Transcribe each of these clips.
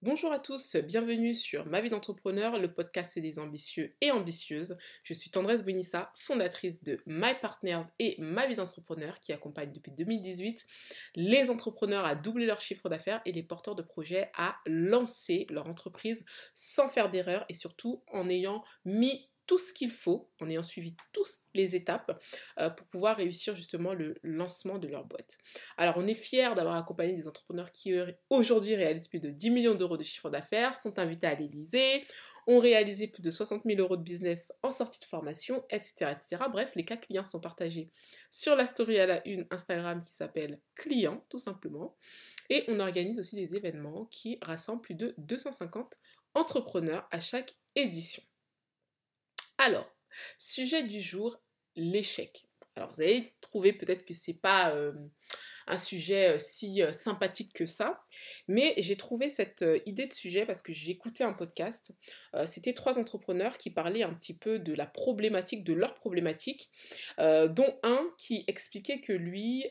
Bonjour à tous, bienvenue sur Ma vie d'entrepreneur, le podcast des ambitieux et ambitieuses. Je suis Tendresse Bonissa, fondatrice de My Partners et Ma vie d'entrepreneur qui accompagne depuis 2018 les entrepreneurs à doubler leur chiffre d'affaires et les porteurs de projets à lancer leur entreprise sans faire d'erreur et surtout en ayant mis tout ce qu'il faut, en ayant suivi toutes les étapes euh, pour pouvoir réussir justement le lancement de leur boîte. Alors on est fiers d'avoir accompagné des entrepreneurs qui aujourd'hui réalisent plus de 10 millions d'euros de chiffre d'affaires, sont invités à l'Elysée, ont réalisé plus de 60 000 euros de business en sortie de formation, etc., etc. Bref, les cas clients sont partagés sur la story à la une Instagram qui s'appelle Client, tout simplement. Et on organise aussi des événements qui rassemblent plus de 250 entrepreneurs à chaque édition. Alors, sujet du jour, l'échec. Alors, vous allez trouver peut-être que c'est pas euh, un sujet euh, si euh, sympathique que ça, mais j'ai trouvé cette idée de sujet parce que j'ai écouté un podcast. C'était trois entrepreneurs qui parlaient un petit peu de la problématique, de leur problématique, dont un qui expliquait que lui,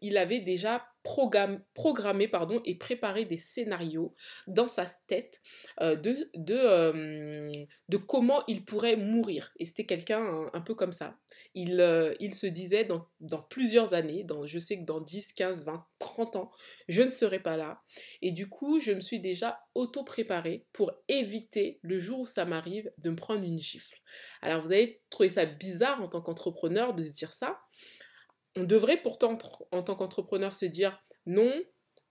il avait déjà programmer pardon, et préparer des scénarios dans sa tête euh, de, de, euh, de, comment il pourrait mourir. Et c'était quelqu'un un, peu comme ça. Il, euh, il se disait dans, dans, plusieurs années, dans, je sais que dans 10, 15, 20, 30 ans, je ne serai pas là. Et du coup, je me suis déjà auto-préparé pour éviter le jour où ça m'arrive de me prendre une gifle. Alors vous avez trouvé ça bizarre en tant qu'entrepreneur de se dire ça, on devrait pourtant, en tant qu'entrepreneur, se dire non,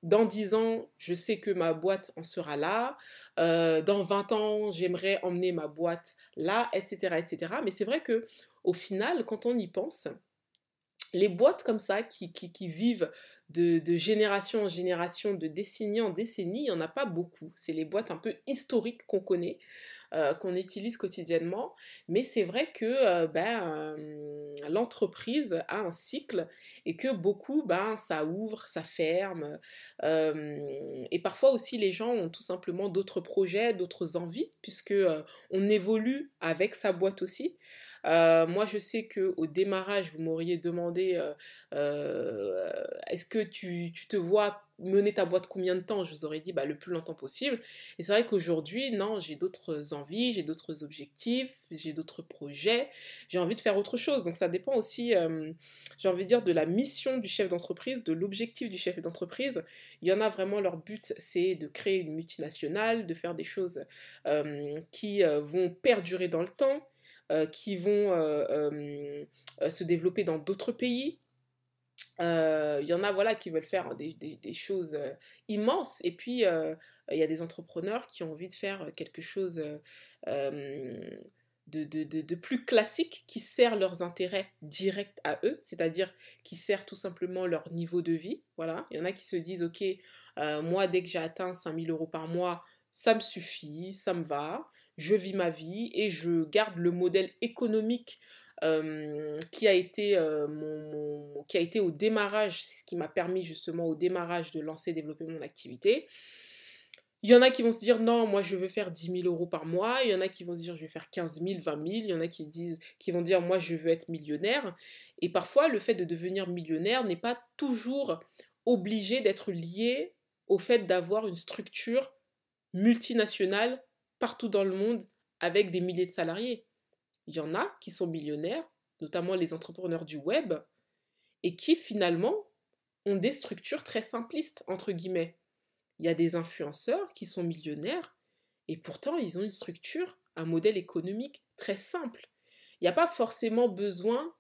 dans 10 ans, je sais que ma boîte en sera là. Euh, dans 20 ans, j'aimerais emmener ma boîte là, etc. etc. Mais c'est vrai que au final, quand on y pense, les boîtes comme ça qui, qui, vivent de, de, génération en génération, de décennie en décennie, il n'y en a pas beaucoup. C'est les boîtes un peu historiques qu'on connaît. Euh, qu'on utilise quotidiennement. Mais c'est vrai que euh, ben, euh, l'entreprise a un cycle et que beaucoup, ben, ça ouvre, ça ferme. et parfois aussi, les gens ont tout simplement d'autres projets, d'autres envies, puisque on évolue avec sa boîte aussi. moi, je sais que au démarrage, vous m'auriez demandé est-ce que tu, tu, te vois mener ta boîte combien de temps? Je vous aurais dit bah, le plus longtemps possible. Et c'est vrai qu'aujourd'hui, non, j'ai d'autres envies, j'ai d'autres objectifs, j'ai d'autres projets, j'ai envie de faire autre chose. Donc ça dépend aussi, euh, j'ai envie de dire, de la mission du chef d'entreprise, de l'objectif du chef d'entreprise. Il y en a vraiment, leur but, c'est de créer une multinationale, de faire des choses euh, qui euh, vont perdurer dans le temps, qui vont se développer dans d'autres pays il euh, y en a voilà qui veulent faire des, choses euh, immenses et puis euh, il y a des entrepreneurs qui ont envie de faire quelque chose de, de, plus classique qui sert leurs intérêts directs à eux, c'est-à-dire qui sert tout simplement leur niveau de vie. Voilà, il y en a qui se disent ok, moi dès que j'ai atteint 5000 euros par mois, ça me suffit, ça me va, je vis ma vie et je garde le modèle économique euh, qui, a été, euh, qui a été au démarrage, c'est ce qui m'a permis justement au démarrage de lancer, développer mon activité. Il y en a qui vont se dire non, moi je veux faire 10 000 euros par mois. Il y en a qui vont se dire je vais faire 15 000, 20 000. Il y en a qui, disent, qui vont dire moi je veux être millionnaire. Et parfois le fait de devenir millionnaire n'est pas toujours obligé d'être lié au fait d'avoir une structure multinationale partout dans le monde avec des milliers de salariés. Il y en a qui sont millionnaires, notamment les entrepreneurs du web, et qui finalement ont des structures très simplistes, entre guillemets. Il y a des influenceurs qui sont millionnaires, et pourtant ils ont une structure, un modèle économique très simple. Il n'y a pas forcément besoin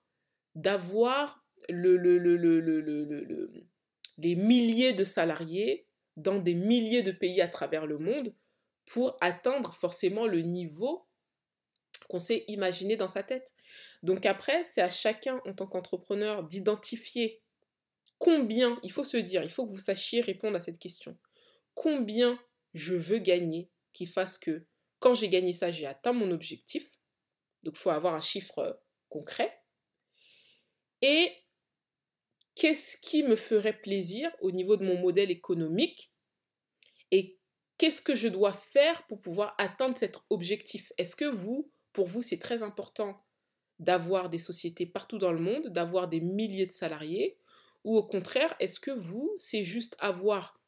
d'avoir le, le, le, les milliers de salariés dans des milliers de pays à travers le monde pour atteindre forcément le niveau qu'on s'est imaginé dans sa tête. Donc après, c'est à chacun en tant qu'entrepreneur d'identifier combien, il faut se dire, il faut que vous sachiez répondre à cette question. Combien je veux gagner qui fasse que quand j'ai gagné ça, j'ai atteint mon objectif. Donc il faut avoir un chiffre concret. Et qu'est-ce qui me ferait plaisir au niveau de mon modèle économique et qu'est-ce que je dois faire pour pouvoir atteindre cet objectif? Est-ce que vous, pour vous, c'est très important d'avoir des sociétés partout dans le monde, d'avoir des milliers de salariés Ou au contraire, est-ce que vous, c'est juste avoir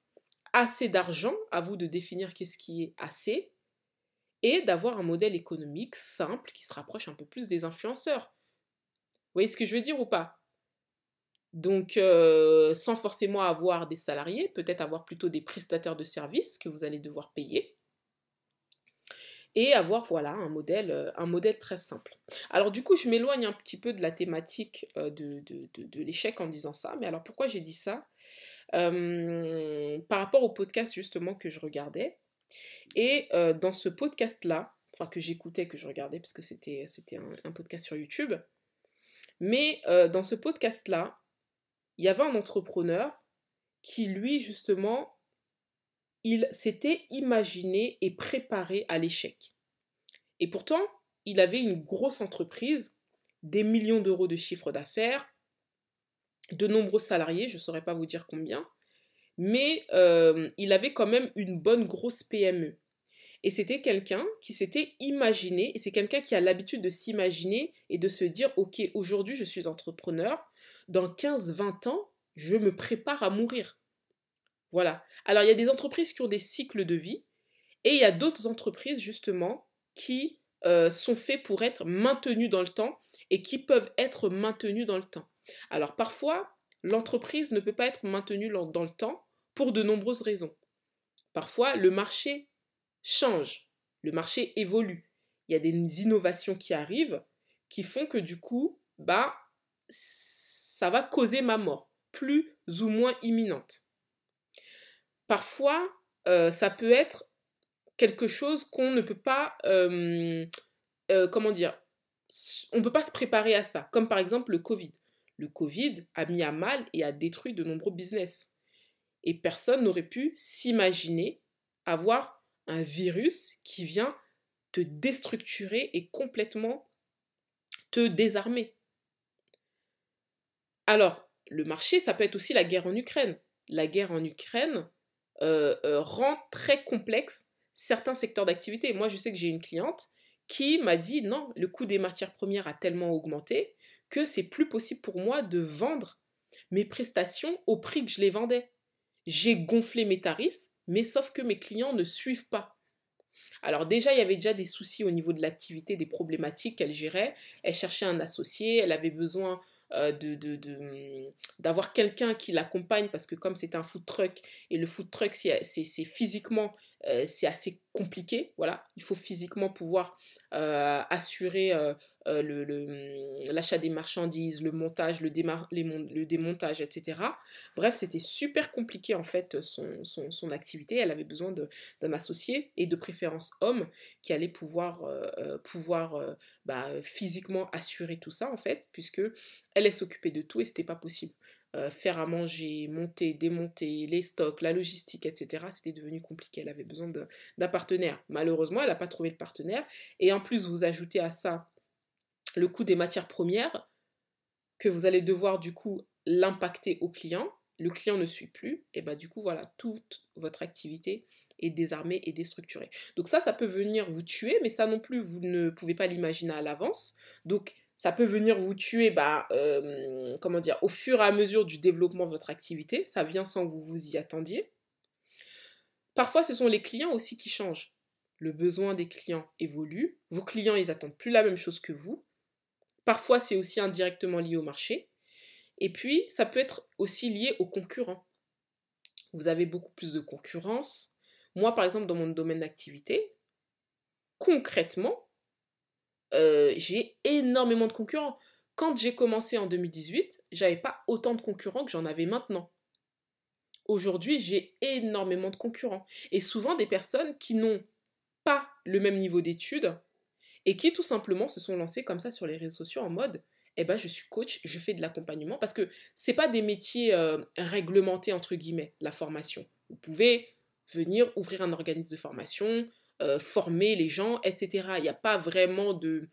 assez d'argent, à vous de définir qu'est-ce qui est assez, et d'avoir un modèle économique simple qui se rapproche un peu plus des influenceurs? Vous voyez ce que je veux dire ou pas? Donc, euh, sans forcément avoir des salariés, peut-être avoir plutôt des prestataires de services que vous allez devoir payer. Et avoir, voilà, un modèle, euh, un modèle très simple. Alors, du coup, je m'éloigne un petit peu de la thématique euh, de, de, l'échec en disant ça. Mais alors, pourquoi j'ai dit ça? Par rapport au podcast, justement, que je regardais. Et dans ce podcast-là, enfin, que j'écoutais, que je regardais, parce que c'était un, un podcast sur YouTube. Mais dans ce podcast-là, il y avait un entrepreneur qui, lui, justement, il s'était imaginé et préparé à l'échec. Et pourtant, il avait une grosse entreprise, des millions d'euros de chiffre d'affaires, de nombreux salariés, je ne saurais pas vous dire combien, mais euh, il avait quand même une bonne grosse PME. Et c'était quelqu'un qui s'était imaginé, et c'est quelqu'un qui a l'habitude de s'imaginer et de se dire, ok, aujourd'hui je suis entrepreneur, dans 15-20 ans, je me prépare à mourir. Voilà. Alors, il y a des entreprises qui ont des cycles de vie et il y a d'autres entreprises, justement, qui euh, sont faites pour être maintenues dans le temps et qui peuvent être maintenues dans le temps. Alors, parfois, l'entreprise ne peut pas être maintenue dans le temps pour de nombreuses raisons. Parfois, le marché change, le marché évolue. Il y a des innovations qui arrivent qui font que du coup, bah, ça va causer ma mort, plus ou moins imminente. Parfois, euh, ça peut être quelque chose qu'on ne peut pas, euh, euh, comment dire, on ne peut pas se préparer à ça, comme par exemple le Covid. Le Covid a mis à mal et a détruit de nombreux business. Et personne n'aurait pu s'imaginer avoir un virus qui vient te déstructurer et complètement te désarmer. Alors, le marché, ça peut être aussi la guerre en Ukraine. La guerre en Ukraine euh, euh, rend très complexe certains secteurs d'activité. Moi, je sais que j'ai une cliente qui m'a dit non, le coût des matières premières a tellement augmenté que c'est plus possible pour moi de vendre mes prestations au prix que je les vendais. J'ai gonflé mes tarifs, mais sauf que mes clients ne suivent pas. Alors déjà, il y avait déjà des soucis au niveau de l'activité, des problématiques qu'elle gérait. Elle cherchait un associé, elle avait besoin euh, d'avoir quelqu'un qui l'accompagne parce que comme c'est un food truck et le food truck c'est physiquement euh, c'est assez compliqué voilà. Il faut physiquement pouvoir euh, assurer hum, l'achat des marchandises le montage le, démontage etc bref c'était super compliqué en fait son, activité. Elle avait besoin d'un associé et de préférence homme qui allait pouvoir bah, physiquement assurer tout ça en fait puisque elle, s'occupait de tout et c'était pas possible. Euh, faire à manger, monter, démonter, les stocks, la logistique, etc. C'était devenu compliqué. Elle avait besoin d'un partenaire. Malheureusement, elle n'a pas trouvé de partenaire. Et en plus, vous ajoutez à ça le coût des matières premières, que vous allez devoir du coup l'impacter au client. Le client ne suit plus. Et bah du coup, voilà, toute votre activité est désarmée et déstructurée. Donc ça, ça peut venir vous tuer, mais ça non plus, vous ne pouvez pas l'imaginer à l'avance. Donc ça peut venir vous tuer, bah, euh, comment dire, au fur et à mesure du développement de votre activité. Ça vient sans que vous vous y attendiez. Parfois, ce sont les clients aussi qui changent. Le besoin des clients évolue. Vos clients, ils attendent plus la même chose que vous. Parfois, c'est aussi indirectement lié au marché. Et puis, ça peut être aussi lié aux concurrents. Vous avez beaucoup plus de concurrence. Moi, par exemple, dans mon domaine d'activité, concrètement, euh, j'ai énormément de concurrents. Quand j'ai commencé en 2018, j'avais pas autant de concurrents que j'en avais maintenant. Aujourd'hui, j'ai énormément de concurrents. Et souvent des personnes qui n'ont pas le même niveau d'études et qui tout simplement se sont lancées comme ça sur les réseaux sociaux en mode eh ben je suis coach, je fais de l'accompagnement parce que c'est pas des métiers euh, réglementés entre guillemets la formation. Vous pouvez venir ouvrir un organisme de formation, euh, former les gens, etc. Il n'y a pas vraiment de,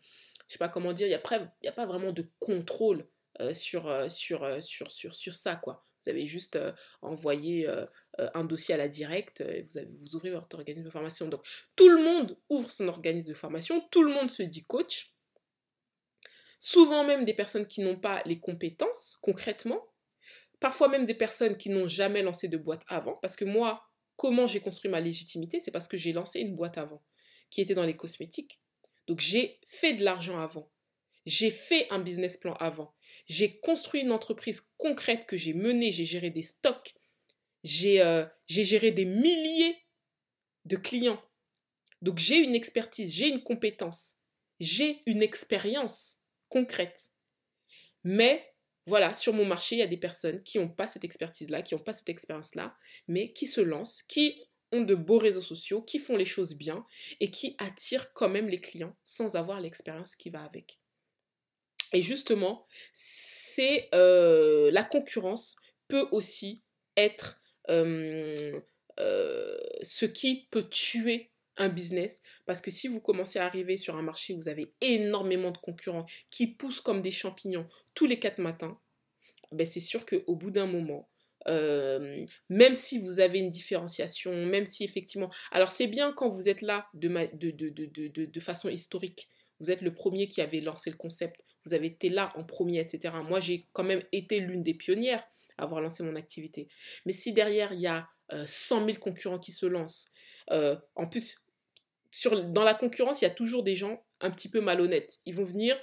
je sais pas comment dire, il n'y a, a, pas vraiment de contrôle euh, sur, euh, sur, sur, sur, sur, ça, quoi. Vous avez juste envoyé un dossier à la directe, vous, avez, vous ouvrez votre organisme de formation. Donc, tout le monde ouvre son organisme de formation, tout le monde se dit coach. souvent même des personnes qui n'ont pas les compétences concrètement, parfois même des personnes qui n'ont jamais lancé de boîte avant, parce que moi, comment j'ai construit ma légitimité, c'est parce que j'ai lancé une boîte avant, qui était dans les cosmétiques. Donc j'ai fait de l'argent avant, j'ai fait un business plan avant, j'ai construit une entreprise concrète que j'ai menée, j'ai géré des stocks, j'ai euh, géré des milliers de clients. Donc j'ai une expertise, j'ai une compétence, j'ai une expérience concrète. Mais voilà, sur mon marché, il y a des personnes qui n'ont pas cette expertise-là, qui n'ont pas cette expérience-là, mais qui se lancent, qui ont de beaux réseaux sociaux, qui font les choses bien et qui attirent quand même les clients sans avoir l'expérience qui va avec. Et justement, c'est euh, la concurrence peut aussi être euh, euh, ce qui peut tuer un business parce que si vous commencez à arriver sur un marché où vous avez énormément de concurrents qui poussent comme des champignons tous les quatre matins, ben c'est sûr qu'au bout d'un moment, euh, même si vous avez une différenciation, même si effectivement... Alors c'est bien quand vous êtes là de, de, de, de, façon historique. Vous êtes le premier qui avait lancé le concept. Vous avez été là en premier, etc. Moi, j'ai quand même été l'une des pionnières à avoir lancé mon activité. Mais si derrière, il y a 100 000 concurrents qui se lancent, euh, en plus, dans la concurrence, il y a toujours des gens un petit peu malhonnêtes. Ils vont venir,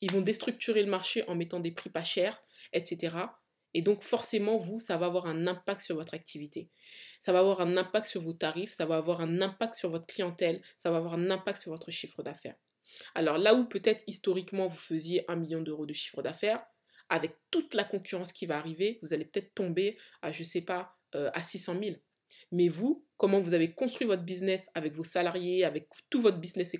ils vont déstructurer le marché en mettant des prix pas chers, etc. Et donc forcément, vous, ça va avoir un impact sur votre activité. Ça va avoir un impact sur vos tarifs, ça va avoir un impact sur votre clientèle, ça va avoir un impact sur votre chiffre d'affaires. Alors là où peut-être historiquement vous faisiez un million d'euros de chiffre d'affaires, avec toute la concurrence qui va arriver, vous allez peut-être tomber à, je sais pas, euh, à 600 000. Mais vous, comment vous avez construit votre business avec vos salariés, avec tout votre business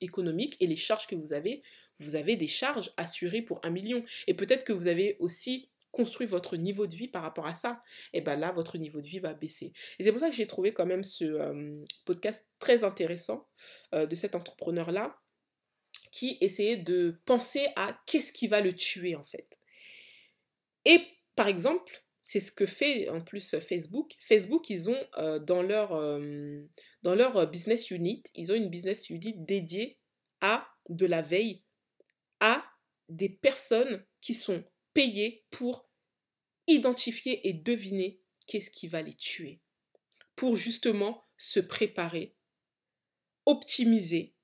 économique et les charges que vous avez, vous avez des charges assurées pour un million. Et peut-être que vous avez aussi construit votre niveau de vie par rapport à ça. Et bien là, votre niveau de vie va baisser. Et c'est pour ça que j'ai trouvé quand même ce euh, podcast très intéressant euh, de cet entrepreneur-là qui essayait de penser à qu'est-ce qui va le tuer en fait. Et par exemple, c'est ce que fait en plus Facebook. Facebook, ils ont euh, dans, leur, euh, dans leur business unit, ils ont une business unit dédiée à de la veille, à des personnes qui sont payées pour identifier et deviner qu'est-ce qui va les tuer, pour justement se préparer, optimiser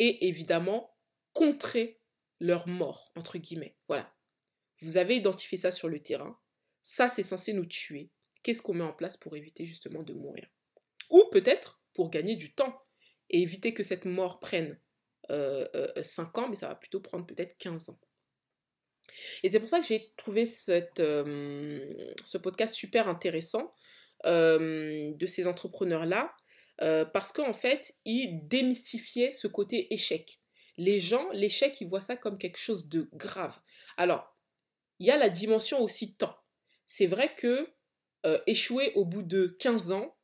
et évidemment contrer leur mort, entre guillemets. Voilà. Vous avez identifié ça sur le terrain ça c'est censé nous tuer. Qu'est-ce qu'on met en place pour éviter justement de mourir? Ou peut-être pour gagner du temps et éviter que cette mort prenne euh, 5 euh, ans, mais ça va plutôt prendre peut-être 15 ans. Et c'est pour ça que j'ai trouvé euh, ce podcast super intéressant euh, de ces entrepreneurs-là, parce qu'en fait, ils démystifiaient ce côté échec. Les gens, l'échec, ils voient ça comme quelque chose de grave. Alors, il y a la dimension aussi temps c'est vrai que euh, échouer au bout de 15 ans,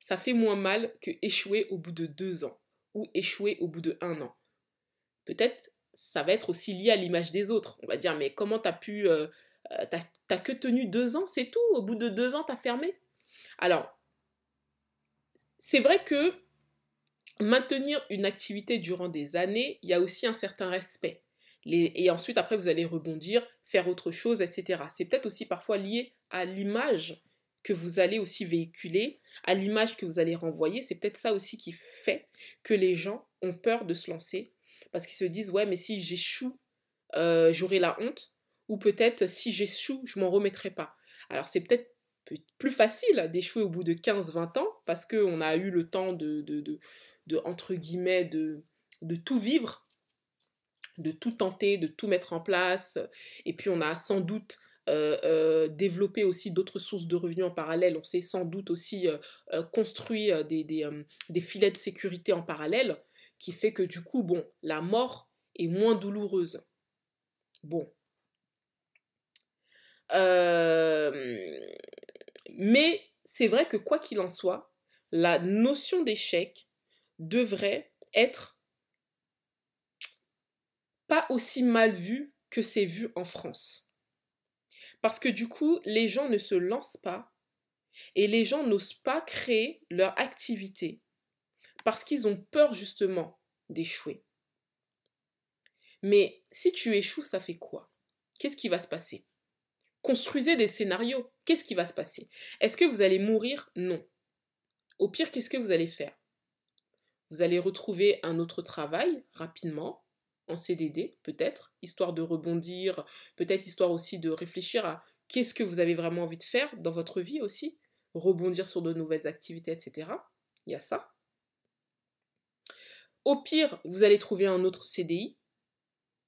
ça fait moins mal que échouer au bout de 2 ans ou échouer au bout de 1 an. Peut-être ça va être aussi lié à l'image des autres. On va dire, mais comment t'as pu... Euh, euh, t'as que tenu 2 ans, c'est tout? Au bout de 2 ans, t'as fermé? Alors, c'est vrai que maintenir une activité durant des années, il y a aussi un certain respect et ensuite, après, vous allez rebondir, faire autre chose, etc. C'est peut-être aussi parfois lié à l'image que vous allez aussi véhiculer, à l'image que vous allez renvoyer. C'est peut-être ça aussi qui fait que les gens ont peur de se lancer. Parce qu'ils se disent, ouais, mais si j'échoue, euh, j'aurai la honte. Ou peut-être, si j'échoue, je m'en remettrai pas. Alors, c'est peut-être plus facile d'échouer au bout de 15-20 ans, parce qu'on a eu le temps de, de, de entre guillemets, de, de tout vivre de tout tenter, de tout mettre en place. Et puis on a sans doute euh, euh, développé aussi d'autres sources de revenus en parallèle. On s'est sans doute aussi euh, construit des, filets de sécurité en parallèle, qui fait que du coup, bon, la mort est moins douloureuse. Bon. mais c'est vrai que quoi qu'il en soit, la notion d'échec devrait être pas aussi mal vu que c'est vu en France. Parce que du coup, les gens ne se lancent pas et les gens n'osent pas créer leur activité parce qu'ils ont peur justement d'échouer. Mais si tu échoues, ça fait quoi? Qu'est-ce qui va se passer? Construisez des scénarios. Qu'est-ce qui va se passer? Est-ce que vous allez mourir? Non. Au pire, qu'est-ce que vous allez faire? Vous allez retrouver un autre travail rapidement, en CDD peut-être, histoire de rebondir, peut-être histoire aussi de réfléchir à qu'est-ce que vous avez vraiment envie de faire dans votre vie aussi, rebondir sur de nouvelles activités, etc. Il y a ça. Au pire, vous allez trouver un autre CDI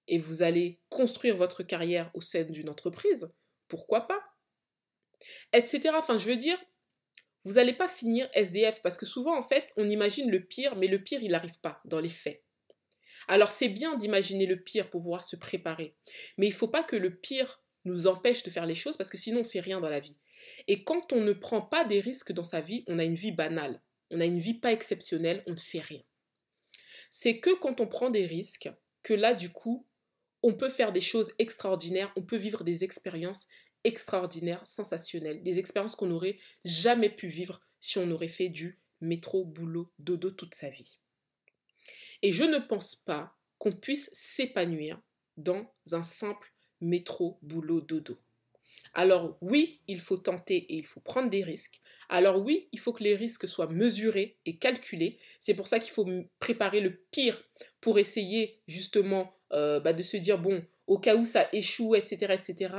et vous allez construire votre carrière au sein d'une entreprise. Pourquoi pas? Etc. Enfin, je veux dire, vous n'allez pas finir SDF parce que souvent, en fait, on imagine le pire, mais le pire, il n'arrive pas dans les faits. Alors, c'est bien d'imaginer le pire pour pouvoir se préparer, mais il ne faut pas que le pire nous empêche de faire les choses parce que sinon, on ne fait rien dans la vie. Et quand on ne prend pas des risques dans sa vie, on a une vie banale, on a une vie pas exceptionnelle, on ne fait rien. C'est que quand on prend des risques, que là, du coup, on peut faire des choses extraordinaires, on peut vivre des expériences extraordinaires, sensationnelles, des expériences qu'on n'aurait jamais pu vivre si on aurait fait du métro, boulot, dodo toute sa vie. Et je ne pense pas qu'on puisse s'épanouir dans un simple métro, boulot, dodo. Alors oui, il faut tenter et il faut prendre des risques. Alors oui, il faut que les risques soient mesurés et calculés. C'est pour ça qu'il faut préparer le pire pour essayer justement euh, bah, de se dire, bon, au cas où ça échoue, etc., etc.,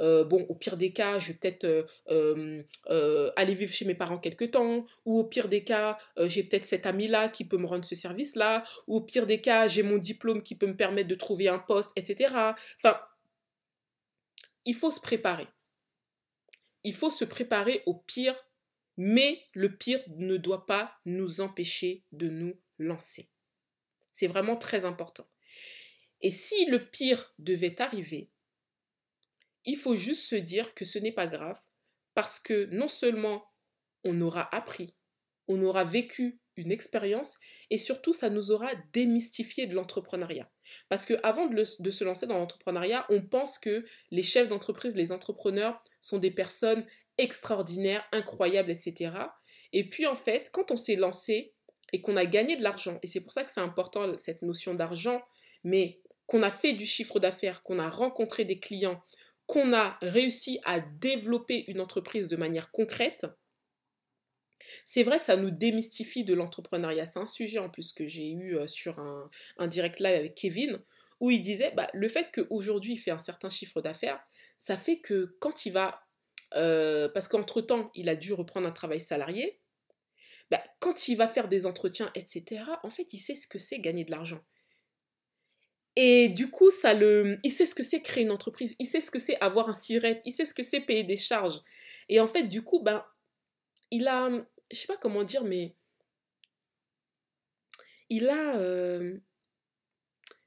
euh, bon, au pire des cas, je vais peut-être euh, aller vivre chez mes parents quelque temps, ou au pire des cas, j'ai peut-être cet ami-là qui peut me rendre ce service-là, ou au pire des cas, j'ai mon diplôme qui peut me permettre de trouver un poste, etc. Enfin, il faut se préparer. Il faut se préparer au pire, mais le pire ne doit pas nous empêcher de nous lancer. C'est vraiment très important. Et si le pire devait arriver, il faut juste se dire que ce n'est pas grave, parce que non seulement on aura appris, on aura vécu une expérience, et surtout ça nous aura démystifié de l'entrepreneuriat. Parce qu'avant de, de se lancer dans l'entrepreneuriat, on pense que les chefs d'entreprise, les entrepreneurs sont des personnes extraordinaires, incroyables, etc. Et puis en fait, quand on s'est lancé et qu'on a gagné de l'argent, et c'est pour ça que c'est important cette notion d'argent, mais qu'on a fait du chiffre d'affaires, qu'on a rencontré des clients, qu'on a réussi à développer une entreprise de manière concrète, c'est vrai que ça nous démystifie de l'entrepreneuriat. C'est un sujet en plus que j'ai eu euh, sur un, direct live avec Kevin, où il disait bah, le fait qu'aujourd'hui il fait un certain chiffre d'affaires, ça fait que quand il va, euh, parce qu'entre-temps il a dû reprendre un travail salarié, bah, quand il va faire des entretiens, etc., en fait il sait ce que c'est gagner de l'argent. Et du coup, ça le, il sait ce que c'est créer une entreprise, il sait ce que c'est avoir un siret, il sait ce que c'est payer des charges. Et en fait, du coup, ben, il a, je sais pas comment dire, mais il a, euh,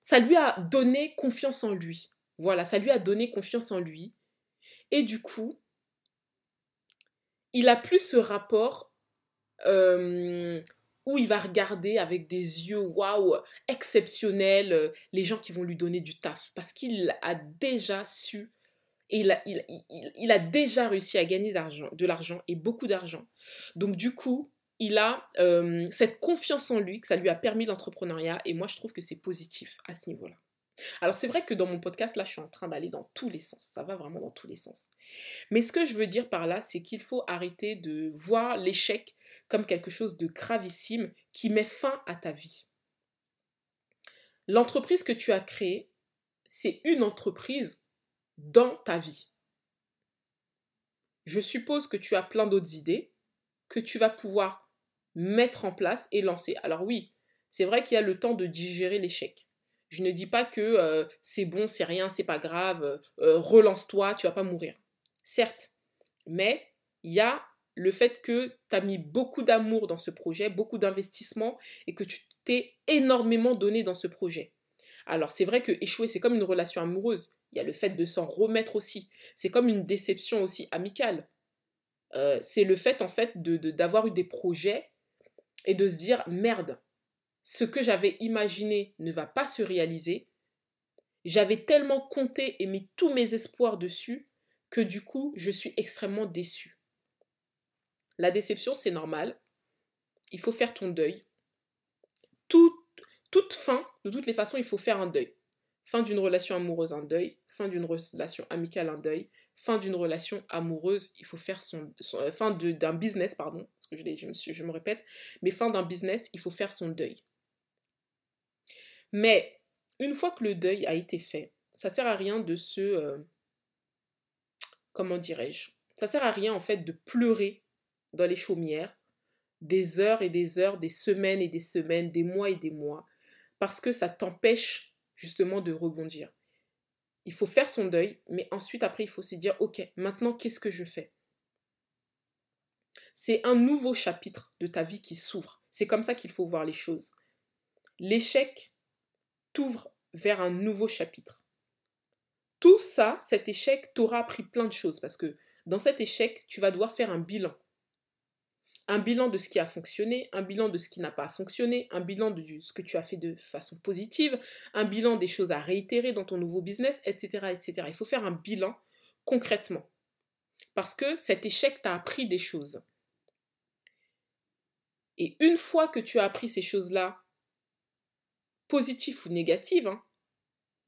ça lui a donné confiance en lui. Voilà, ça lui a donné confiance en lui. Et du coup, il a plus ce rapport euh, où il va regarder avec des yeux waouh exceptionnels euh, les gens qui vont lui donner du taf parce qu'il a déjà su et il a, il, a déjà réussi à gagner de l'argent et beaucoup d'argent. Donc du coup, il a euh, cette confiance en lui que ça lui a permis l'entrepreneuriat et moi je trouve que c'est positif à ce niveau-là. Alors c'est vrai que dans mon podcast là je suis en train d'aller dans tous les sens, ça va vraiment dans tous les sens. Mais ce que je veux dire par là c'est qu'il faut arrêter de voir l'échec comme quelque chose de gravissime qui met fin à ta vie. L'entreprise que tu as créée, c'est une entreprise dans ta vie. Je suppose que tu as plein d'autres idées que tu vas pouvoir mettre en place et lancer. Alors oui, c'est vrai qu'il y a le temps de digérer l'échec. Je ne dis pas que euh, c'est bon, c'est rien, c'est pas grave, euh, relance-toi, tu vas pas mourir. Certes, mais il y a le fait que tu as mis beaucoup d'amour dans ce projet, beaucoup d'investissement et que tu t'es énormément donné dans ce projet. Alors c'est vrai que échouer, c'est comme une relation amoureuse. Il y a le fait de s'en remettre aussi. C'est comme une déception aussi amicale. Euh, c'est le fait en fait de d'avoir eu des projets et de se dire merde, ce que j'avais imaginé ne va pas se réaliser. J'avais tellement compté et mis tous mes espoirs dessus que du coup je suis extrêmement déçu. La déception c'est normal. Il faut faire ton deuil. toute fin, de toutes les façons, il faut faire un deuil Fin d'une relation amoureuse, un deuil. Fin d'une relation amicale, un deuil. Fin d'une relation amoureuse, il faut faire son... Euh, fin d'un business, pardon, je me répète, mais fin d'un business, il faut faire son deuil. Mais une fois que le deuil a été fait, ça sert à rien de se... Euh, comment dirais-je? Ça sert à rien en fait de pleurer dans les chaumières des heures et des heures, des semaines et des semaines, des mois et des mois, parce que ça t'empêche justement de rebondir. Il faut faire son deuil, mais ensuite après il faut se dire, ok, maintenant qu'est-ce que je fais? C'est un nouveau chapitre de ta vie qui s'ouvre. C'est comme ça qu'il faut voir les choses. L'échec t'ouvre vers un nouveau chapitre. Tout ça, cet échec t'aura appris plein de choses parce que dans cet échec, tu vas devoir faire un bilan un bilan de ce qui a fonctionné, un bilan de ce qui n'a pas fonctionné, un bilan de ce que tu as fait de façon positive, un bilan des choses à réitérer dans ton nouveau business, etc. etc. Il faut faire un bilan concrètement. Parce que cet échec t'a appris des choses. Et une fois que tu as appris ces choses-là, positives ou négatives, hein,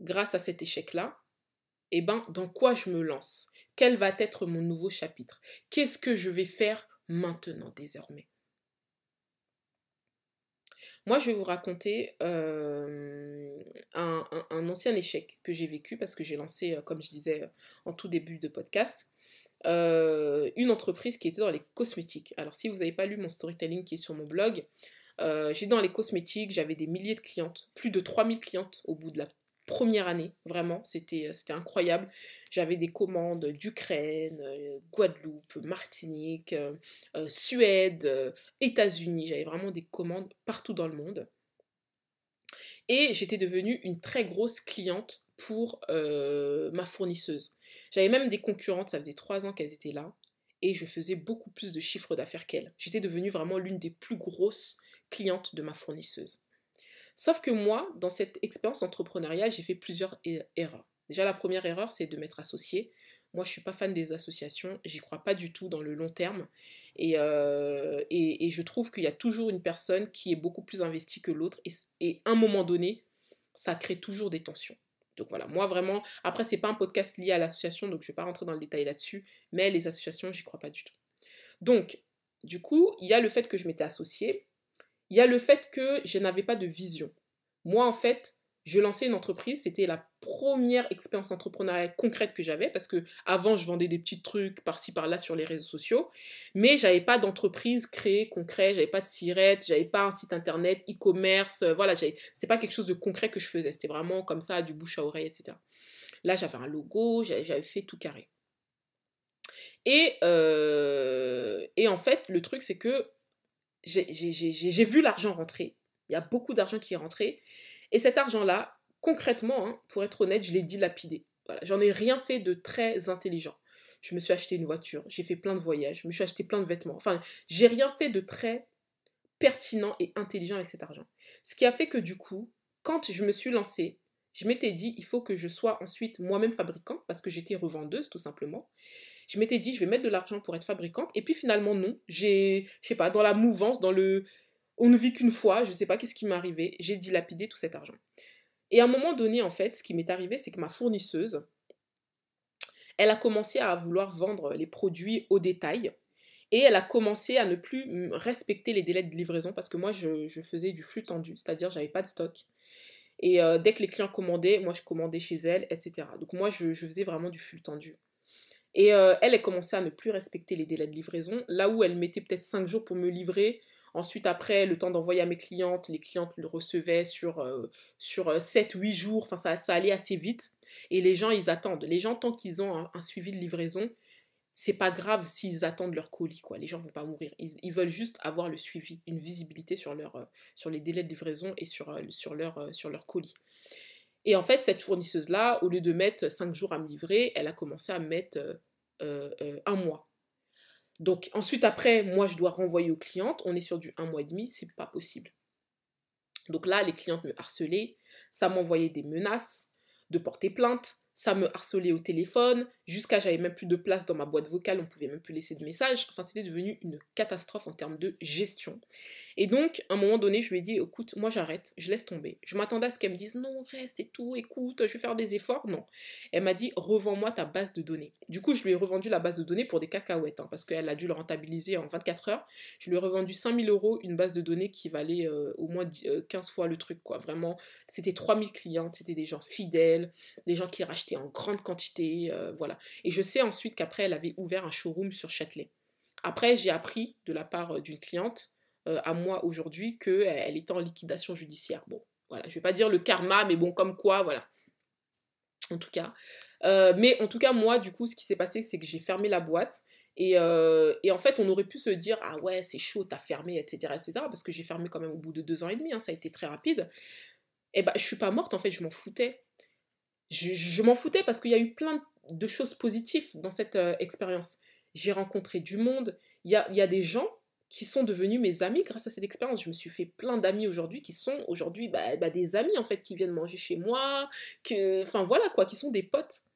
grâce à cet échec-là, eh ben, dans quoi je me lance? Quel va être mon nouveau chapitre? Qu'est-ce que je vais faire maintenant, désormais. Moi, je vais vous raconter euh, un, ancien échec que j'ai vécu parce que j'ai lancé, euh, comme je disais en tout début de podcast, euh, une entreprise qui était dans les cosmétiques. Alors, si vous n'avez pas lu mon storytelling qui est sur mon blog, j'ai dans les cosmétiques, j'avais des milliers de clientes, plus de 3000 clientes au bout de la première année, vraiment, c'était euh, incroyable. J'avais des commandes d'Ukraine, euh, Guadeloupe, Martinique, euh, Suède, États-Unis, j'avais vraiment des commandes partout dans le monde. Et j'étais devenue une très grosse cliente pour ma fournisseuse. J'avais même des concurrentes, ça faisait trois ans qu'elles étaient là, et je faisais beaucoup plus de chiffres d'affaires qu'elles. J'étais devenue vraiment l'une des plus grosses clientes de ma fournisseuse. Sauf que moi, dans cette expérience entrepreneuriale, j'ai fait plusieurs erreurs. Déjà, la première erreur, c'est de m'être associé. Moi, je ne suis pas fan des associations, j'y crois pas du tout dans le long terme. Euh, et, je trouve qu'il y a toujours une personne qui est beaucoup plus investie que l'autre. Et, à un moment donné, ça crée toujours des tensions. Donc voilà, moi vraiment, après, c'est pas un podcast lié à l'association, donc je ne vais pas rentrer dans le détail là-dessus, mais les associations, j'y crois pas du tout. Donc, du coup, il y a le fait que je m'étais associée, il y a le fait que je n'avais pas de vision. Moi, en fait, je lançais une entreprise, c'était la première expérience entrepreneuriale concrète que j'avais parce que avant je vendais des petits trucs par-ci par-là sur les réseaux sociaux, mais j'avais pas d'entreprise créée concrète, j'avais pas de sirette, j'avais pas un site internet, e-commerce, euh, voilà, c'était pas quelque chose de concret que je faisais, c'était vraiment comme ça du bouche à oreille, etc. Là j'avais un logo, j'avais fait tout carré. Et, euh, et en fait le truc c'est que j'ai vu l'argent rentrer. Il y a beaucoup d'argent qui est rentré. Et cet argent-là, concrètement, hein, pour être honnête, je l'ai dilapidé. Voilà, J'en ai rien fait de très intelligent. Je me suis acheté une voiture, j'ai fait plein de voyages, je me suis acheté plein de vêtements. Enfin, j'ai rien fait de très pertinent et intelligent avec cet argent. Ce qui a fait que du coup, quand je me suis lancée, je m'étais dit, il faut que je sois ensuite moi-même fabricant, parce que j'étais revendeuse tout simplement. Je m'étais dit, je vais mettre de l'argent pour être fabricante. Et puis finalement, non. J'ai, je sais pas, dans la mouvance, dans le. On ne vit qu'une fois, je ne sais pas qu'est-ce qui m'est arrivé. J'ai dilapidé tout cet argent. Et à un moment donné, en fait, ce qui m'est arrivé, c'est que ma fournisseuse, elle a commencé à vouloir vendre les produits au détail. Et elle a commencé à ne plus respecter les délais de livraison parce que moi, je, faisais du flux tendu, c'est-à-dire j'avais pas de stock. Et euh, dès que les clients commandaient, moi je commandais chez elle, etc. Donc moi, je, faisais vraiment du flux tendu. Et euh, elle, elle commençait à ne plus respecter les délais de livraison. Là où elle mettait peut-être 5 jours pour me livrer, ensuite après, le temps d'envoyer à mes clientes, les clientes le recevaient sur, euh, sur 7-8 euh, jours. Enfin, ça allait assez vite. Et les gens, ils attendent. Les gens, tant qu'ils ont un, suivi de livraison, c'est pas grave s'ils attendent leur colis, quoi. Les gens vont pas mourir. Ils, veulent juste avoir le suivi, une visibilité sur, leur, sur les délais de livraison et sur, sur, leur, sur leur colis. Et en fait, cette fournisseuse-là, au lieu de mettre 5 jours à me livrer, elle a commencé à mettre euh, euh, un mois. Donc ensuite après, moi je dois renvoyer aux clientes, on est sur du un mois et demi, c'est pas possible. Donc là, les clientes me harcelaient, ça m'envoyait des menaces de porter plainte, ça me harcelait au téléphone, jusqu'à j'avais même plus de place dans ma boîte vocale, on pouvait même plus laisser de messages. Enfin, c'était devenu une catastrophe en termes de gestion. Et donc, à un moment donné, je lui ai dit, écoute, moi j'arrête, je laisse tomber. Je m'attendais à ce qu'elle me dise, non, reste et tout, écoute, je vais faire des efforts. Non. Elle m'a dit, revends-moi ta base de données. Du coup, je lui ai revendu la base de données pour des cacahuètes, hein, parce qu'elle a dû le rentabiliser en 24 heures. Je lui ai revendu 5000 euros une base de données qui valait euh, au moins 15 euh, fois le truc, quoi. Vraiment, c'était 3000 clients, c'était des gens fidèles, des gens qui rachetaient en grande quantité, euh, voilà. Et je sais ensuite qu'après, elle avait ouvert un showroom sur Châtelet. Après, j'ai appris de la part euh, d'une cliente euh, à moi aujourd'hui qu'elle était en liquidation judiciaire. Bon, voilà, je vais pas dire le karma, mais bon, comme quoi, voilà. En tout cas. mais en tout cas, moi, du coup, ce qui s'est passé, c'est que j'ai fermé la boîte. Et, en fait, on aurait pu se dire, ah ouais, c'est chaud, t'as fermé, etc., etc. Parce que j'ai fermé quand même au bout de deux ans et demi, hein, ça a été très rapide. Et eh ben, je suis pas morte, en fait, je m'en foutais je, m'en foutais parce qu'il y a eu plein de choses positives dans cette euh, expérience. J'ai rencontré du monde. Il y a, des gens qui sont devenus mes amis grâce à cette expérience. Je me suis fait plein d'amis aujourd'hui qui sont aujourd'hui bah, bah, des amis en fait qui viennent manger chez moi, enfin voilà quoi, qui sont des potes.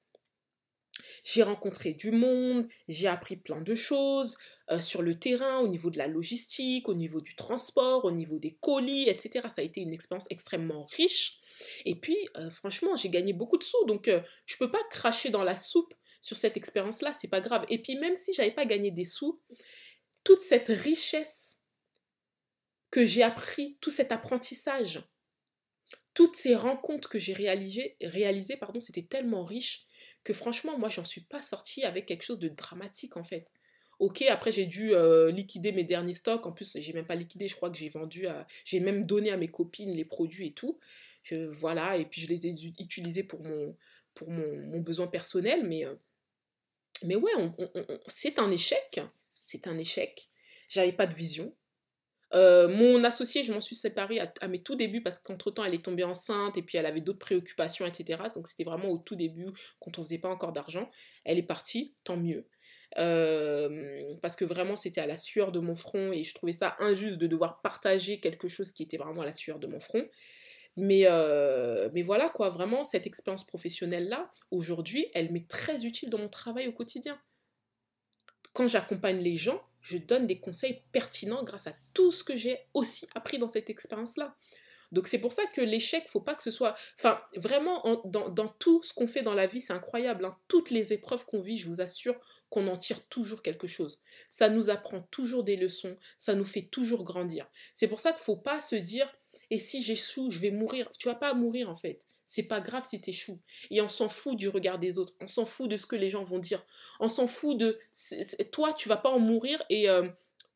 J'ai rencontré du monde, j'ai appris plein de choses euh, sur le terrain, au niveau de la logistique, au niveau du transport, au niveau des colis, etc. Ça a été une expérience extrêmement riche. Et puis, euh, franchement, j'ai gagné beaucoup de sous, donc euh, je peux pas cracher dans la soupe sur cette expérience-là, c'est pas grave. Et puis, même si j'avais pas gagné des sous, toute cette richesse que j'ai appris, tout cet apprentissage, toutes ces rencontres que j'ai réalisées, pardon, c'était tellement riche que franchement, moi, j'en suis pas sortie avec quelque chose de dramatique en fait. Ok, après j'ai dû euh, liquider mes derniers stocks. En plus, j'ai même pas liquidé, je crois que j'ai vendu, j'ai même donné à mes copines les produits et tout voilà, et puis je les ai utilisés pour mon, pour mon, besoin personnel, mais, euh, mais ouais, c'est un échec. C'est un échec. J'avais pas de vision. Euh, mon associé, je m'en suis séparée à, mes tout débuts parce qu'entre-temps, elle est tombée enceinte et puis elle avait d'autres préoccupations, etc. Donc c'était vraiment au tout début, quand on faisait pas encore d'argent. Elle est partie, tant mieux. Euh, parce que vraiment c'était à la sueur de mon front et je trouvais ça injuste de devoir partager quelque chose qui était vraiment à la sueur de mon front. Mais, euh, mais voilà quoi, vraiment, cette expérience professionnelle-là, aujourd'hui, elle m'est très utile dans mon travail au quotidien. Quand j'accompagne les gens, je donne des conseils pertinents grâce à tout ce que j'ai aussi appris dans cette expérience-là. Donc c'est pour ça que l'échec, faut pas que ce soit... Enfin, vraiment, dans, dans, tout ce qu'on fait dans la vie, c'est incroyable. Hein. Toutes les épreuves qu'on vit, je vous assure qu'on en tire toujours quelque chose. Ça nous apprend toujours des leçons, ça nous fait toujours grandir. C'est pour ça qu'il faut pas se dire, et si j'échoue, je vais mourir. Tu vas pas mourir en fait. C'est pas grave si échoues. Et on s'en fout du regard des autres. On s'en fout de ce que les gens vont dire. On s'en fout de. Toi, tu vas pas en mourir et euh,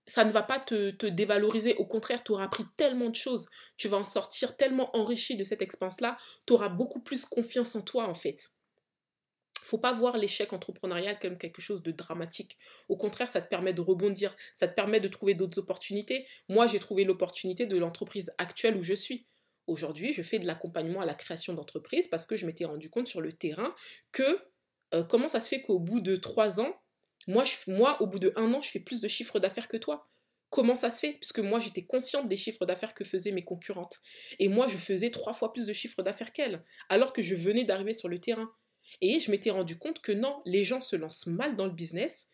ça ne va pas te, te dévaloriser. Au contraire, tu auras appris tellement de choses. Tu vas en sortir tellement enrichi de cette expérience-là. Tu auras beaucoup plus confiance en toi en fait faut pas voir l'échec entrepreneurial comme quelque chose de dramatique. Au contraire, ça te permet de rebondir, ça te permet de trouver d'autres opportunités. Moi, j'ai trouvé l'opportunité de l'entreprise actuelle où je suis. Aujourd'hui, je fais de l'accompagnement à la création d'entreprise parce que je m'étais rendu compte sur le terrain que euh, comment ça se fait qu'au bout de trois ans, moi, moi, au bout de un an, je fais plus de chiffres d'affaires que toi? Comment ça se fait? Puisque moi, j'étais consciente des chiffres d'affaires que faisaient mes concurrentes. Et moi, je faisais trois fois plus de chiffres d'affaires qu'elles, alors que je venais d'arriver sur le terrain. Et je m'étais rendu compte que non, les gens se lancent mal dans le business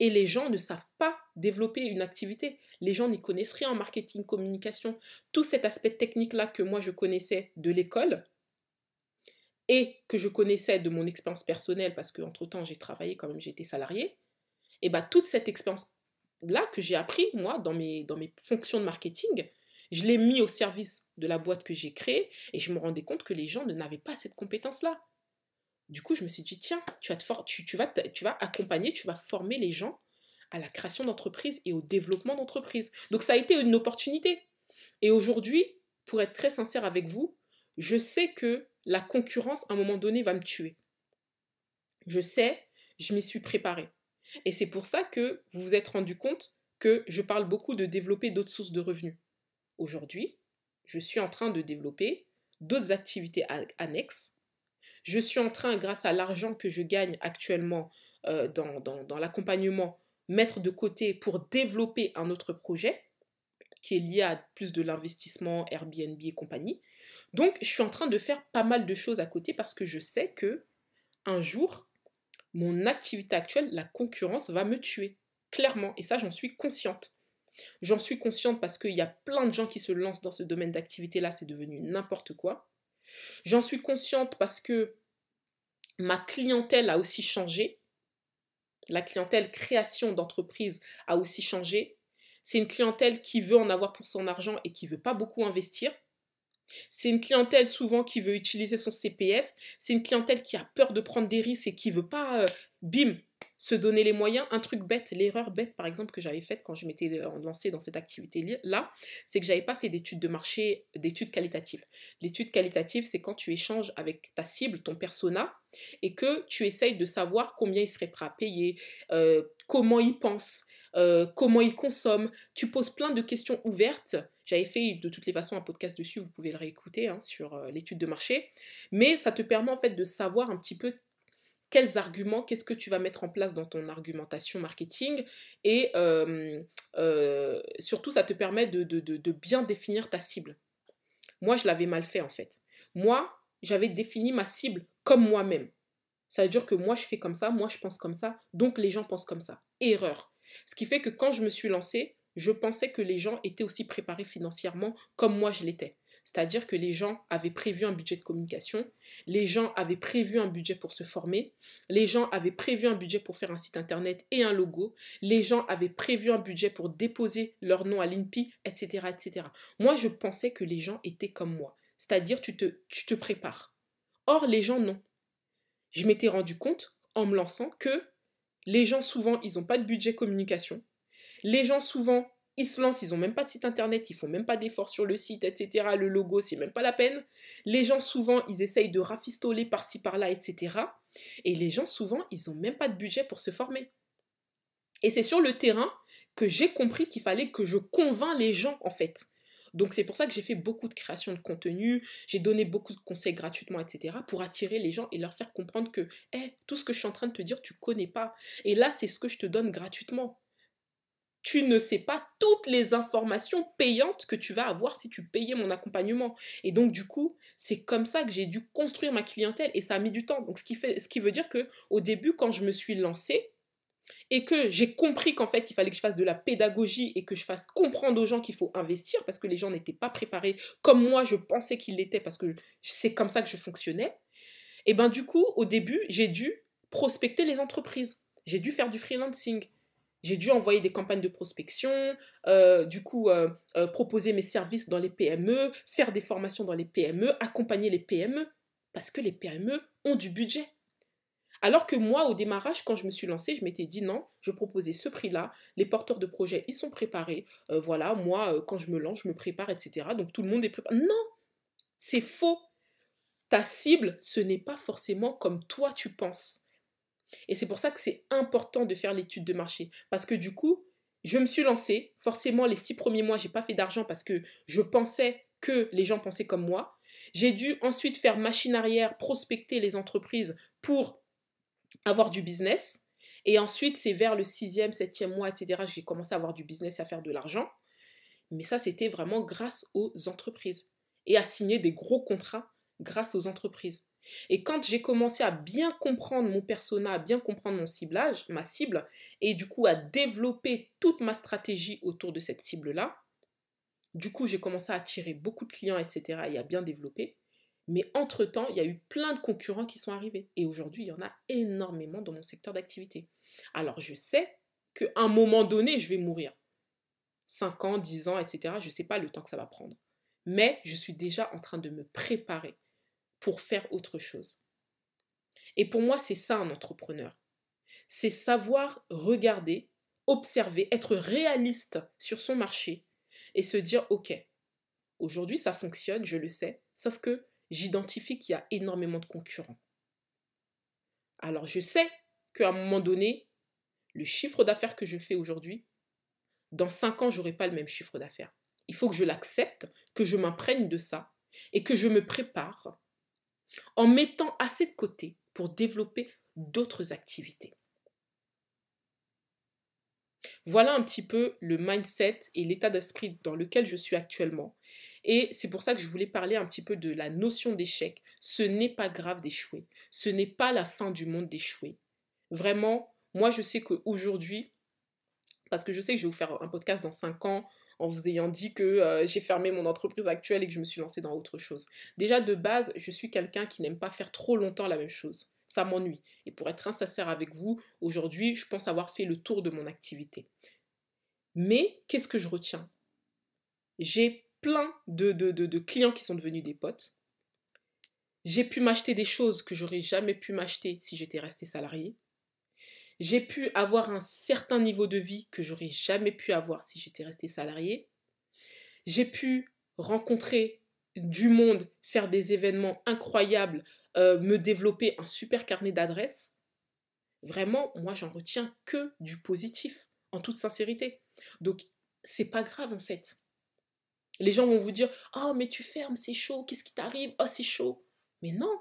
et les gens ne savent pas développer une activité. Les gens n'y connaissent rien en marketing, communication. Tout cet aspect technique-là que moi je connaissais de l'école et que je connaissais de mon expérience personnelle parce qu'entre-temps j'ai travaillé quand même, j'étais salarié. Et bien toute cette expérience-là que j'ai appris, moi, dans mes, dans mes fonctions de marketing, je l'ai mis au service de la boîte que j'ai créée et je me rendais compte que les gens n'avaient pas cette compétence-là. Du coup, je me suis dit, tiens, tu vas, vas, tu vas accompagner, tu vas former les gens à la création d'entreprises et au développement d'entreprises. Donc ça a été une opportunité. Et aujourd'hui, pour être très sincère avec vous, je sais que la concurrence, à un moment donné, va me tuer. Je sais, je m'y suis préparée. Et c'est pour ça que vous vous êtes rendu compte que je parle beaucoup de développer d'autres sources de revenus. Aujourd'hui, je suis en train de développer d'autres activités annexes je suis en train, grâce à l'argent que je gagne actuellement euh, dans, dans, l'accompagnement, mettre de côté pour développer un autre projet qui est lié à plus de l'investissement Airbnb et compagnie. Donc, je suis en train de faire pas mal de choses à côté parce que je sais que un jour, mon activité actuelle, la concurrence, va me tuer. Clairement. Et ça, j'en suis consciente. J'en suis consciente parce qu'il y a plein de gens qui se lancent dans ce domaine d'activité-là, c'est devenu n'importe quoi. J'en suis consciente parce que ma clientèle a aussi changé. La clientèle création d'entreprise a aussi changé. C'est une clientèle qui veut en avoir pour son argent et qui veut pas beaucoup investir. C'est une clientèle souvent qui veut utiliser son CPF. C'est une clientèle qui a peur de prendre des risques et qui veut pas, euh, bim, se donner les moyens. Un truc bête, l'erreur bête par exemple que j'avais faite quand je m'étais euh, lancée dans cette activité-là, c'est que j'avais pas fait d'études de marché, d'études qualitatives. L'étude qualitative, c'est quand tu échanges avec ta cible, ton persona, et que tu essayes de savoir combien il serait prêt à payer, euh, comment il pense, euh, comment il consomme. Tu poses plein de questions ouvertes. J'avais fait de toutes les façons un podcast dessus, vous pouvez le réécouter hein, sur l'étude de marché. Mais ça te permet en fait de savoir un petit peu quels arguments, qu'est-ce que tu vas mettre en place dans ton argumentation marketing et surtout ça te permet de, bien définir ta cible. Moi je l'avais mal fait en fait. Moi j'avais défini ma cible comme moi-même. Ça veut dire que moi je fais comme ça, moi je pense comme ça, donc les gens pensent comme ça. Erreur. Ce qui fait que quand je me suis lancée, je pensais que les gens étaient aussi préparés financièrement comme moi je l'étais. C'est-à-dire que les gens avaient prévu un budget de communication, les gens avaient prévu un budget pour se former, les gens avaient prévu un budget pour faire un site internet et un logo, les gens avaient prévu un budget pour déposer leur nom à l'INPI, etc., etc. Moi, je pensais que les gens étaient comme moi, c'est-à-dire tu te, tu te prépares. Or, les gens non. Je m'étais rendu compte en me lançant que les gens souvent, ils n'ont pas de budget communication. Les gens souvent, ils se lancent, ils n'ont même pas de site internet, ils font même pas d'efforts sur le site, etc. Le logo, c'est même pas la peine. Les gens, souvent, ils essayent de rafistoler par-ci, par-là, etc. Et les gens, souvent, ils n'ont même pas de budget pour se former. Et c'est sur le terrain que j'ai compris qu'il fallait que je convainc les gens, en fait. Donc c'est pour ça que j'ai fait beaucoup de création de contenu, j'ai donné beaucoup de conseils gratuitement, etc. pour attirer les gens et leur faire comprendre que hey, tout ce que je suis en train de te dire, tu connais pas. Et là, c'est ce que je te donne gratuitement tu ne sais pas toutes les informations payantes que tu vas avoir si tu payais mon accompagnement. Et donc, du coup, c'est comme ça que j'ai dû construire ma clientèle et ça a mis du temps. Donc, ce qui, fait, ce qui veut dire que au début, quand je me suis lancée et que j'ai compris qu'en fait, il fallait que je fasse de la pédagogie et que je fasse comprendre aux gens qu'il faut investir parce que les gens n'étaient pas préparés comme moi, je pensais qu'ils l'étaient parce que c'est comme ça que je fonctionnais. Et ben, du coup, au début, j'ai dû prospecter les entreprises. J'ai dû faire du freelancing. J'ai dû envoyer des campagnes de prospection, euh, du coup euh, euh, proposer mes services dans les PME, faire des formations dans les PME, accompagner les PME, parce que les PME ont du budget. Alors que moi, au démarrage, quand je me suis lancée, je m'étais dit non, je proposais ce prix-là, les porteurs de projets, ils sont préparés, voilà, moi, quand je me lance, je me prépare, etc. Donc tout le monde est préparé. Non, c'est faux. Ta cible, ce n'est pas forcément comme toi tu penses. Et c'est pour ça que c'est important de faire l'étude de marché. Parce que du coup, je me suis lancée. Forcément, les six premiers mois, j'ai pas fait d'argent parce que je pensais que les gens pensaient comme moi. J'ai dû ensuite faire machine arrière, prospecter les entreprises pour avoir du business. Et ensuite, c'est vers le sixième, septième mois, etc., j'ai commencé à avoir du business à faire de l'argent. Mais ça, c'était vraiment grâce aux entreprises. Et à signer des gros contrats grâce aux entreprises. Et quand j'ai commencé à bien comprendre mon persona, à bien comprendre mon ciblage, ma cible, et du coup à développer toute ma stratégie autour de cette cible-là, du coup j'ai commencé à attirer beaucoup de clients, etc. et à bien développer. Mais entre-temps, il y a eu plein de concurrents qui sont arrivés. Et aujourd'hui, il y en a énormément dans mon secteur d'activité. Alors je sais qu'à un moment donné, je vais mourir. 5 ans, 10 ans, etc. Je ne sais pas le temps que ça va prendre. Mais je suis déjà en train de me préparer pour faire autre chose. Et pour moi, c'est ça un entrepreneur. C'est savoir regarder, observer, être réaliste sur son marché et se dire, OK, aujourd'hui ça fonctionne, je le sais, sauf que j'identifie qu'il y a énormément de concurrents. Alors je sais qu'à un moment donné, le chiffre d'affaires que je fais aujourd'hui, dans 5 ans, je n'aurai pas le même chiffre d'affaires. Il faut que je l'accepte, que je m'imprègne de ça et que je me prépare en mettant assez de côté pour développer d'autres activités. Voilà un petit peu le mindset et l'état d'esprit dans lequel je suis actuellement. Et c'est pour ça que je voulais parler un petit peu de la notion d'échec. Ce n'est pas grave d'échouer. Ce n'est pas la fin du monde d'échouer. Vraiment, moi je sais qu'aujourd'hui, parce que je sais que je vais vous faire un podcast dans 5 ans en vous ayant dit que euh, j'ai fermé mon entreprise actuelle et que je me suis lancée dans autre chose. Déjà de base, je suis quelqu'un qui n'aime pas faire trop longtemps la même chose. Ça m'ennuie. Et pour être insincère avec vous, aujourd'hui, je pense avoir fait le tour de mon activité. Mais qu'est-ce que je retiens? J'ai plein de, clients qui sont devenus des potes. J'ai pu m'acheter des choses que j'aurais jamais pu m'acheter si j'étais resté salarié. J'ai pu avoir un certain niveau de vie que j'aurais jamais pu avoir si j'étais resté salarié. J'ai pu rencontrer du monde, faire des événements incroyables, euh, me développer un super carnet d'adresses. Vraiment, moi, j'en retiens que du positif, en toute sincérité. Donc, c'est pas grave en fait. Les gens vont vous dire Oh, mais tu fermes, c'est chaud, qu'est-ce qui t'arrive? Oh, c'est chaud. Mais non,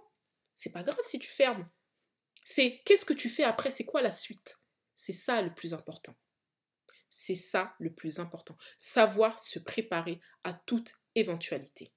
c'est pas grave si tu fermes. C'est qu'est-ce que tu fais après, c'est quoi la suite? C'est ça le plus important. C'est ça le plus important. Savoir se préparer à toute éventualité.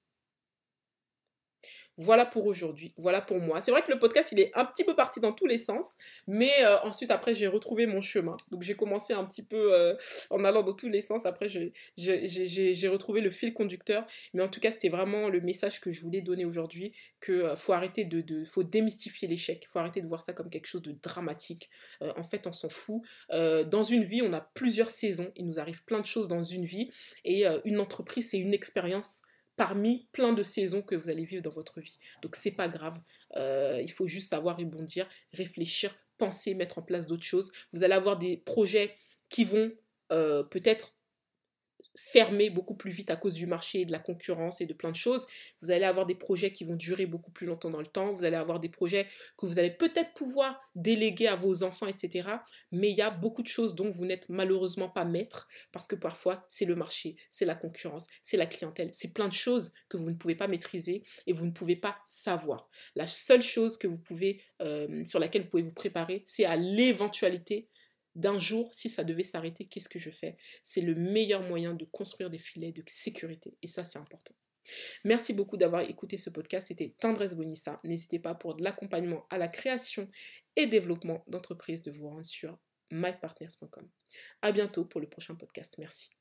Voilà pour aujourd'hui, voilà pour moi. C'est vrai que le podcast, il est un petit peu parti dans tous les sens, mais euh, ensuite, après, j'ai retrouvé mon chemin. Donc, j'ai commencé un petit peu euh, en allant dans tous les sens. Après, j'ai retrouvé le fil conducteur. Mais en tout cas, c'était vraiment le message que je voulais donner aujourd'hui, que euh, faut arrêter de, de, démystifier l'échec, faut arrêter de voir ça comme quelque chose de dramatique. en fait, on s'en fout. dans une vie, on a plusieurs saisons. Il nous arrive plein de choses dans une vie. Et une entreprise, c'est une expérience parmi plein de saisons que vous allez vivre dans votre vie. Donc c'est pas grave. Euh, il faut juste savoir rebondir, réfléchir, penser, mettre en place d'autres choses. Vous allez avoir des projets qui vont euh, peut-être fermer beaucoup plus vite à cause du marché, de la concurrence et de plein de choses. Vous allez avoir des projets qui vont durer beaucoup plus longtemps dans le temps. Vous allez avoir des projets que vous allez peut-être pouvoir déléguer à vos enfants, etc. Mais il y a beaucoup de choses dont vous n'êtes malheureusement pas maître parce que parfois c'est le marché, c'est la concurrence, c'est la clientèle, c'est plein de choses que vous ne pouvez pas maîtriser et vous ne pouvez pas savoir. La seule chose que vous pouvez, euh, sur laquelle vous pouvez vous préparer, c'est à l'éventualité d'un jour, si ça devait s'arrêter, qu'est-ce que je fais? C'est le meilleur moyen de construire des filets de sécurité. Et ça, c'est important. Merci beaucoup d'avoir écouté ce podcast. C'était Tendresse Bonissa. N'hésitez pas pour de l'accompagnement à la création et développement d'entreprise de vous rendre sur mypartners.com. À bientôt pour le prochain podcast. Merci.